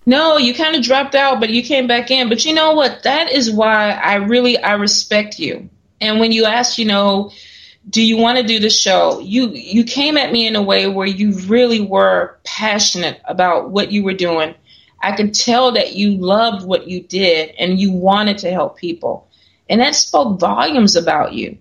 No, you kind of dropped out, but you came back in. But you know what? That is why I really I respect you. And when you asked, you know, do you want to do the show? You you came at me in a way where you really were passionate about what you were doing. I could tell that you loved what you did and you wanted to help people. And that spoke volumes about you.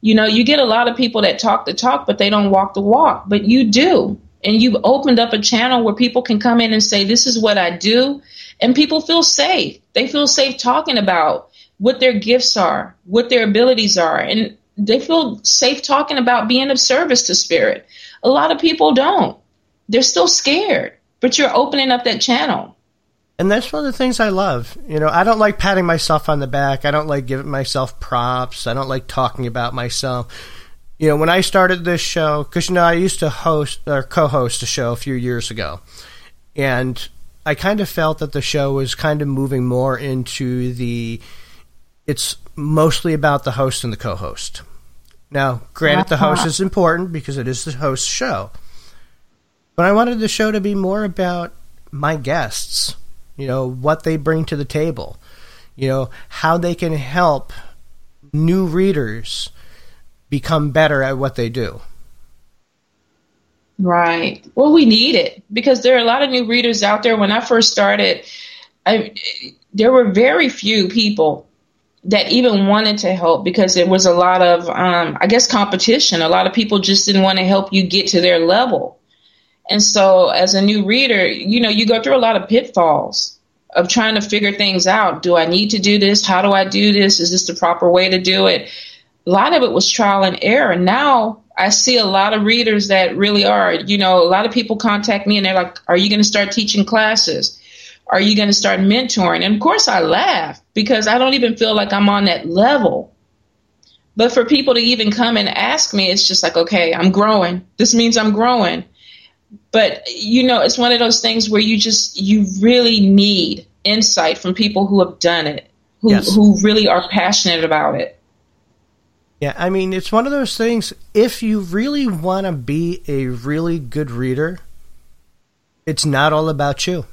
You know, you get a lot of people that talk the talk, but they don't walk the walk. But you do and you've opened up a channel where people can come in and say, This is what I do. And people feel safe. They feel safe talking about what their gifts are, what their abilities are. And they feel safe talking about being of service to spirit. A lot of people don't. They're still scared, but you're opening up that channel. And that's one of the things I love. You know, I don't like patting myself on the back. I don't like giving myself props. I don't like talking about myself you know, when I started this show, because you know, I used to host or co-host a show a few years ago, and I kind of felt that the show was kind of moving more into the. It's mostly about the host and the co-host. Now, granted, the host is important because it is the host's show. But I wanted the show to be more about my guests, you know, what they bring to the table, you know, how they can help new readers become better at what they do. Right. Well, we need it because there are a lot of new readers out there. When I first started, I, there were very few people that even wanted to help because there was a lot of, um, I guess, competition. A lot of people just didn't want to help you get to their level. And so, as a new reader, you know, you go through a lot of pitfalls of trying to figure things out. Do I need to do this? How do I do this? Is this the proper way to do it? A lot of it was trial and error. and Now I see a lot of readers that really are, you know, a lot of people contact me and they're like, Are you going to start teaching classes? Are you going to start mentoring? And of course, I laugh because I don't even feel like I'm on that level. But for people to even come and ask me, it's just like, okay, I'm growing. This means I'm growing. But, you know, it's one of those things where you just, you really need insight from people who have done it, who, Yes. who really are passionate about it. Yeah, I mean, it's one of those things. If you really want to be a really good reader, it's not all about you.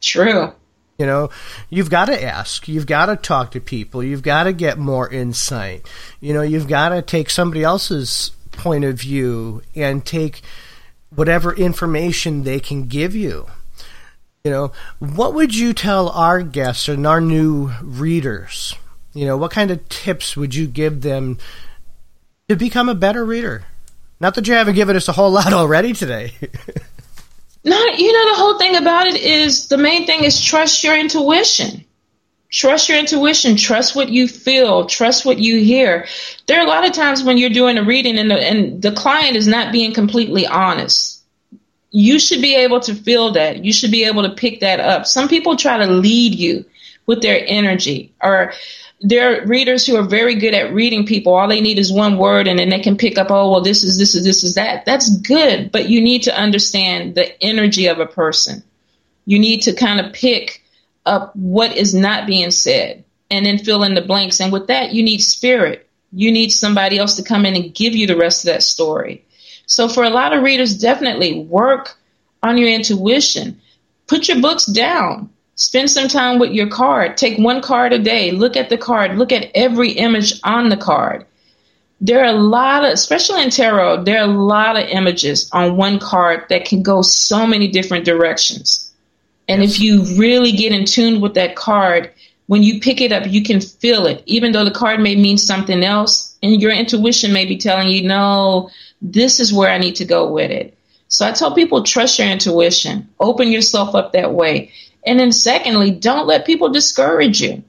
True. You know, you've got to ask, you've got to talk to people, you've got to get more insight. You know, you've got to take somebody else's point of view and take whatever information they can give you. You know, what would you tell our guests and our new readers? You know, what kind of tips would you give them to become a better reader? Not that you haven't given us a whole lot already today. No, you know, the whole thing about it is the main thing is trust your intuition. Trust your intuition. Trust what you feel. Trust what you hear. There are a lot of times when you're doing a reading and the, and the client is not being completely honest. You should be able to feel that. You should be able to pick that up. Some people try to lead you with their energy or there are readers who are very good at reading people. All they need is one word and then they can pick up, oh, well, this is this is this is that. That's good, but you need to understand the energy of a person. You need to kind of pick up what is not being said and then fill in the blanks. And with that, you need spirit. You need somebody else to come in and give you the rest of that story. So for a lot of readers, definitely work on your intuition. Put your books down. Spend some time with your card. Take one card a day. Look at the card. Look at every image on the card. There are a lot of, especially in tarot, there are a lot of images on one card that can go so many different directions. And if you really get in tune with that card, when you pick it up, you can feel it, even though the card may mean something else. And your intuition may be telling you, no, this is where I need to go with it. So I tell people, trust your intuition, open yourself up that way. And then, secondly, don't let people discourage you.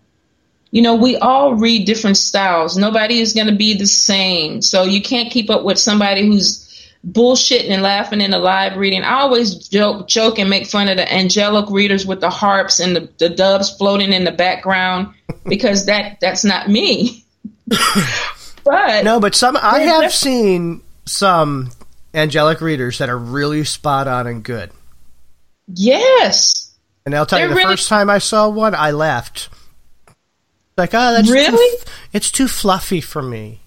You know, we all read different styles. Nobody is going to be the same. So you can't keep up with somebody who's bullshitting and laughing in a live reading. I always joke, joke and make fun of the angelic readers with the harps and the, the doves floating in the background because that that's not me. but No, but some I have seen some angelic readers that are really spot on and good. yes, And I'll tell you, They're the really- first time I saw one, I laughed. Like, oh, that's too, Really? f- it's too fluffy for me.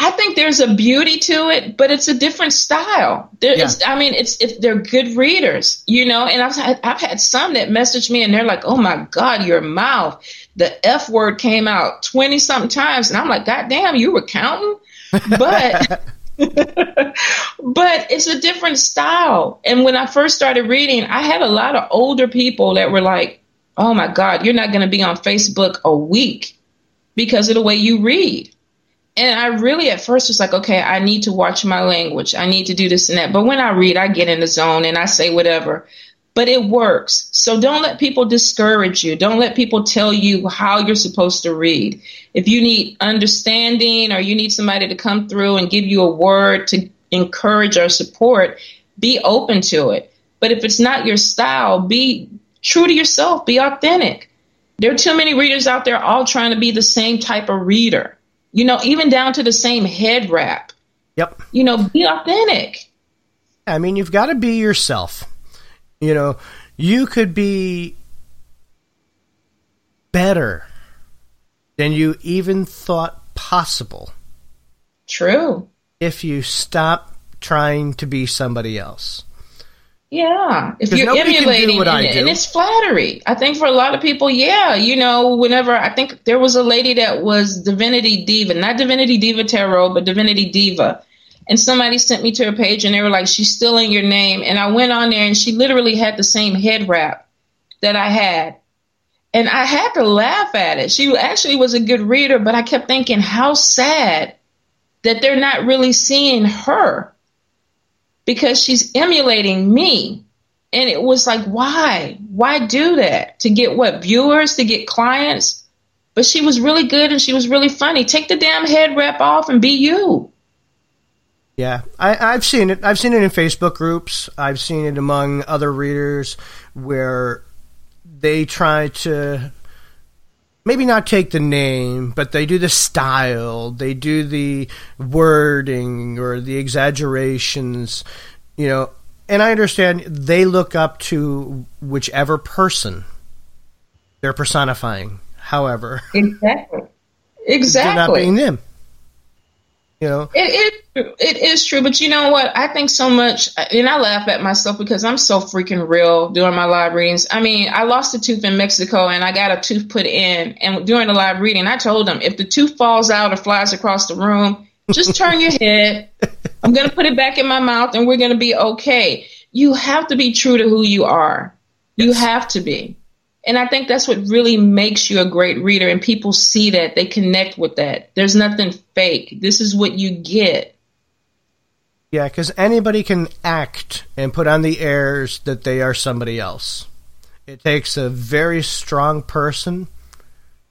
I think there's a beauty to it, but it's a different style. There Yeah. is, I mean, it's if they're good readers, you know. And I've had, I've had some that message me and they're like, "Oh my God, your mouth, the f word came out twenty something times," and I'm like, "God damn, you were counting." But but it's a different style. And when I first started reading, I had a lot of older people that were like, "Oh my God, you're not going to be on Facebook a week because of the way you read." And I really at first was like, okay, I need to watch my language. I need to do this and that. But when I read, I get in the zone and I say whatever. But it works. So don't let people discourage you. Don't let people tell you how you're supposed to read. If you need understanding or you need somebody to come through and give you a word to encourage or support, be open to it. But if it's not your style, be true to yourself, be authentic. There are too many readers out there all trying to be the same type of reader you know, even down to the same head wrap. Yep. You know, be authentic. I mean, you've got to be yourself. You know, you could be better than you even thought possible True. if you stop trying to be somebody else. Yeah, if you're emulating, what I and, and it's flattery. I think for a lot of people, yeah, you know, whenever I think there was a lady that was Divinity Diva, not Divinity Diva Tarot, but Divinity Diva, and somebody sent me to her page, and they were like, "She's still in your name," and I went on there, and she literally had the same head wrap that I had, and I had to laugh at it. She actually was a good reader, but I kept thinking, how sad that they're not really seeing her because she's emulating me. And it was like, why? Why do that? To get what? Viewers? To get clients? But she was really good and she was really funny. Take the damn head wrap off and be you. Yeah, I, I've seen it. I've seen it in Facebook groups. I've seen it among other readers where they try to maybe not take the name, but they do the style, they do the wording or the exaggerations, you know. And I understand they look up to whichever person they're personifying. However, Exactly. exactly, they're not being them. You know, It, it, it is true, but you know what? I think so much, and I laugh at myself because I'm so freaking real during my live readings. I mean, I lost a tooth in Mexico and I got a tooth put in. And during the live reading, I told them if the tooth falls out or flies across the room, just turn your head. I'm going to put it back in my mouth and we're going to be okay. You have to be true to who you are. You have to be. And I think that's what really makes you a great reader. And people see that, they connect with that. There's nothing fake. This is what you get. Yeah, because anybody can act and put on the airs that they are somebody else. It takes a very strong person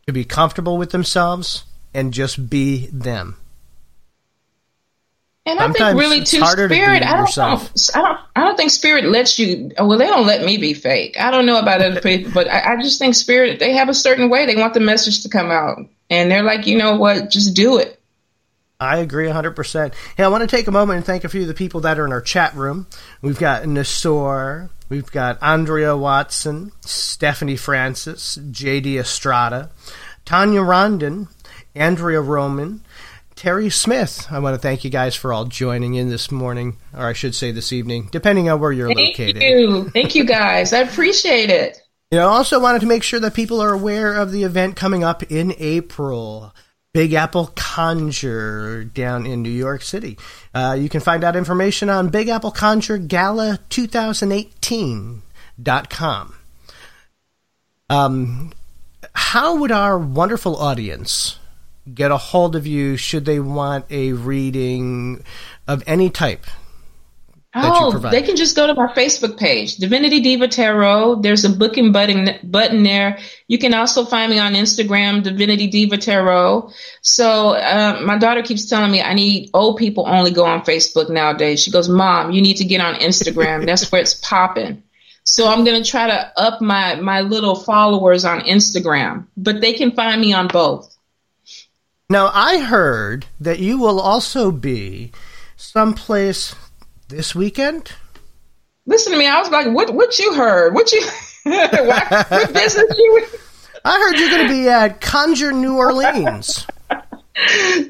to be comfortable with themselves and just be them. And I think really too harder to be spirit. I don't. I don't. I don't think spirit lets you. Well, they don't let me be fake. I don't know about other people, but I, I just think spirit. They have a certain way. They want the message to come out, and they're like, you know what? Just do it. I agree 100%. Hey, I want to take a moment and thank a few of the people that are in our chat room. We've got Nasor, we've got Andrea Watson, Stephanie Francis, JD Estrada, Tanya Rondon, Andrea Roman, Terry Smith. I want to thank you guys for all joining in this morning, or I should say this evening, depending on where you're Thank located. you. Thank you, guys. I appreciate it. You know, I also wanted to make sure that people are aware of the event coming up in April. Big Apple Conjure down in New York City. Uh, you can find out information on Big Apple Conjure Gala 2018.com. Um, how would our wonderful audience get a hold of you should they want a reading of any type? Oh, they can just go to my Facebook page, Divinity Diva Tarot. There's a booking button button there. You can also find me on Instagram, Divinity Diva Tarot. So uh, my daughter keeps telling me I need old people only go on Facebook nowadays. She goes, "Mom, you need to get on Instagram. That's where it's popping." So I'm gonna try to up my my little followers on Instagram, but they can find me on both. Now, I heard that you will also be someplace this weekend. Listen to me. I was like, "What? What you heard? What you? what, what business you?" I heard you're going to be at Conjure New Orleans.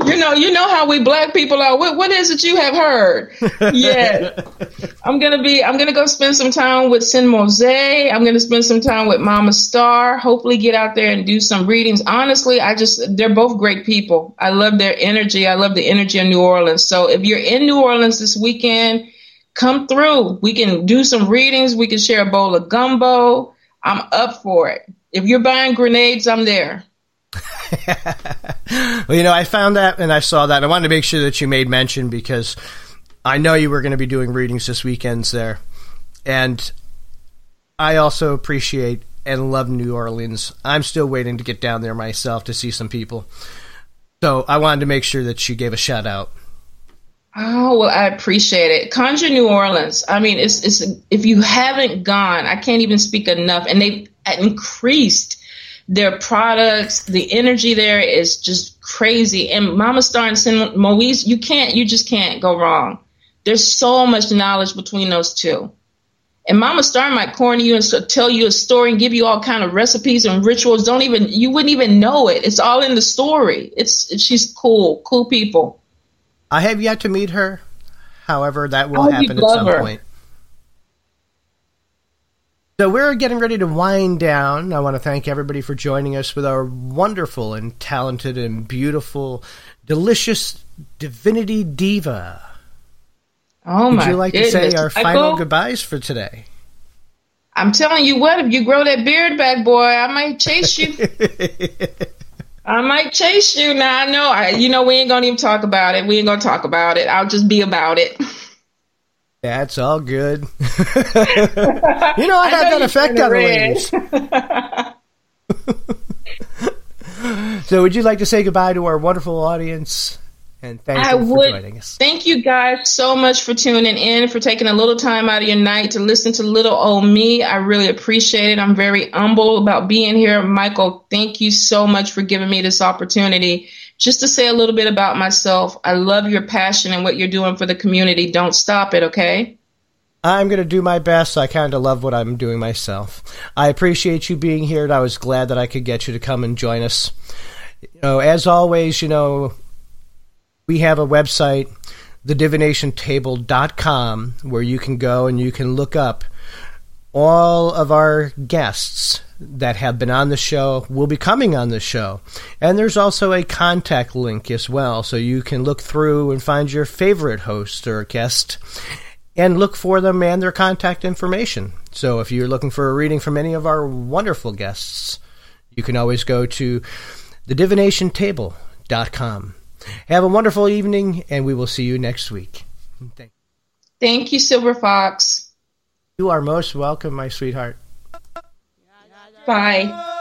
You know, you know how we black people are. What, what is it you have heard? Yeah, I'm gonna be. I'm gonna go spend some time with Sen Moise. I'm gonna spend some time with Mama Starr. Hopefully, get out there and do some readings. Honestly, I just they're both great people. I love their energy. I love the energy of New Orleans. So if you're in New Orleans this weekend, come through. We can do some readings. We can share a bowl of gumbo. I'm up for it. If you're buying grenades, I'm there. well, you know, I found that and I saw that. I wanted to make sure that you made mention because I know you were going to be doing readings this weekends there. And I also appreciate and love New Orleans. I'm still waiting to get down there myself to see some people. So I wanted to make sure that you gave a shout out. Oh well, I appreciate it. Conjure New Orleans. I mean, it's it's if you haven't gone, I can't even speak enough. And they've increased their products. The energy there is just crazy. And Mama Starr and Sen Moise, you can't, you just can't go wrong. There's so much knowledge between those two. And Mama Starr might corner you and tell you a story and give you all kind of recipes and rituals. Don't even you wouldn't even know it. It's all in the story. It's she's cool, cool people. I have yet to meet her. However, that will oh, happen at some her. point. So we're getting ready to wind down. I want to thank everybody for joining us with our wonderful and talented and beautiful, delicious divinity diva. Oh my! Would you like goodness. to say our final goodbyes for today? I'm telling you what, if you grow that beard back, boy, I might chase you. I might chase you. Now I know. I, you know, we ain't gonna even talk about it. We ain't gonna talk about it. I'll just be about it. That's all good. you know, I got that effect on the ladies. so, would you like to say goodbye to our wonderful audience? And thank I you for would, joining us. Thank you guys so much for tuning in, for taking a little time out of your night to listen to little old me. I really appreciate it. I'm very humble about being here. Michael, thank you so much for giving me this opportunity just to say a little bit about myself, I love your passion and what you're doing for the community. Don't stop it, okay? I'm going to do my best. I kind of love what I'm doing myself. I appreciate you being here, and I was glad that I could get you to come and join us. You know, as always, you know, we have a website, thedivinationtable.com, where you can go and you can look up all of our guests that have been on the show will be coming on the show. And there's also a contact link as well, so you can look through and find your favorite host or guest and look for them and their contact information. So if you're looking for a reading from any of our wonderful guests, you can always go to thedivinationtable.com. Have a wonderful evening, and we will see you next week. Thank, Thank you, Silver Fox. You are most welcome, my sweetheart. Bye.